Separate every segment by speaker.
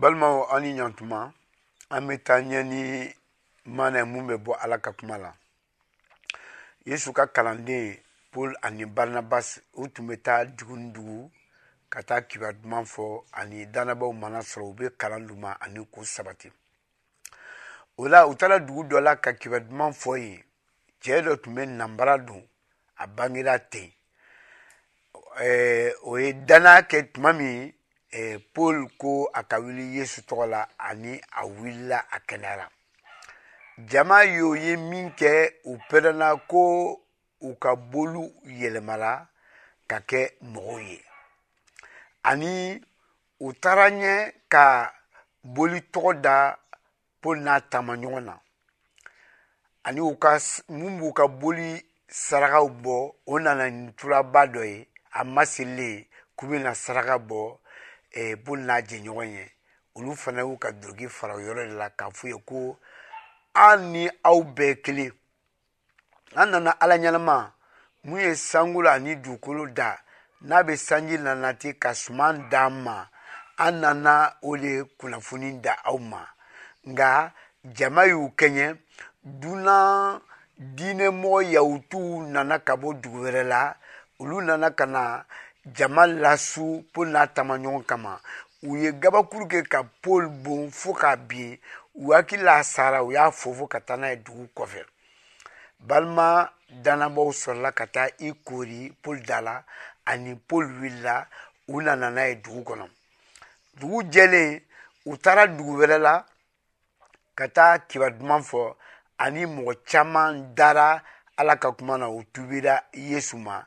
Speaker 1: balimaw aw ni ɲantuma an bɛ taa ɲɛ ni mana mun bɛ bɔ ala ka kuma la yesu ka kalanden paul ani barnabas u tun bɛ taa dugu ni dugu ka taa kibaru duman fɔ ani danabaw mana sɔrɔ u bɛ kalan d'u ma ani k'u sabati o la u taara dugu dɔ la ka kiba duman fɔ yen cɛɛ dɔ tun bɛ nanbara don a bangera ten o ye danaya kɛ tuma min paul ko a ka wuli yesu tɔgɔ la ani a wulila a kɛnɛyara jama y'o ye min kɛ u pɛrɛnna ko u ka bolu yɛlɛmara ka kɛ mɔgɔw ye ani u taara ɲɛ ka boli tɔgɔ da paul n'a taama ɲɔgɔn na ani u ka mun b'u ka boli sarakaw bɔ o nana ni tulaba dɔ ye a masirilen k'u bɛna saraka bɔ eh, paul n'a jɛɲɔgɔn ye olu fana y'u ka duloki fara o yɔrɔ de la k'a f'u ye ko an ni aw bɛɛ kelen an nana ala ɲɛnama mun ye sankolo ani dugukolo da n'a bɛ sanji nana ten ka suman d'an ma an nana o de kunnafoni da aw ma nka jama y'u kɛɲɛ dunan diinɛmɔgɔ yahutuw nana ka bɔ dugu wɛrɛ la olu nana ka na jama lasu po n'a tamaɲɔgɔn kama u ye gabakuru kɛ ka paul bon fo k'a bin u hakili la sara u y'a fo fo ka taa n'a ye dugu kɔfɛ balima dannabɔw sɔrɔla ka taa i koori paul da la ani paul wulila u nana n'a ye dugu kɔnɔ dugu jɛlen u taara dugu wɛrɛ la ka taa kiba duman fɔ ani mɔgɔ caman dara ala ka kuma na u tubira yesu ma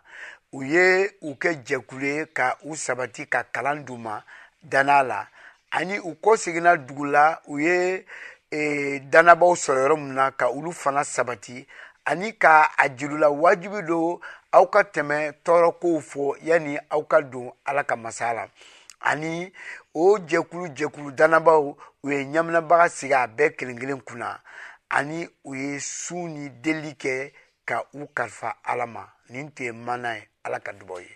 Speaker 1: u ye u kɛ jɛkulu ye ka u sabati ka kalan d'u ma danna la ani u kɔ seginna dugu la u ye e, danabaaw sɔrɔ yɔrɔ min na ka olu fana sabati ani ka a jirula wajibi don aw ka tɛmɛ tɔɔrɔ kow fɔ yanni aw ka don ala ka masaya la ani o jɛkulu jɛkulu dannabaaw u ye ɲaminabaga sigi a bɛɛ kelen kelen kunna ani u ye su ni deli kɛ ka u kalifa ala ma nin tun ye mana ye ala ka dubaw ye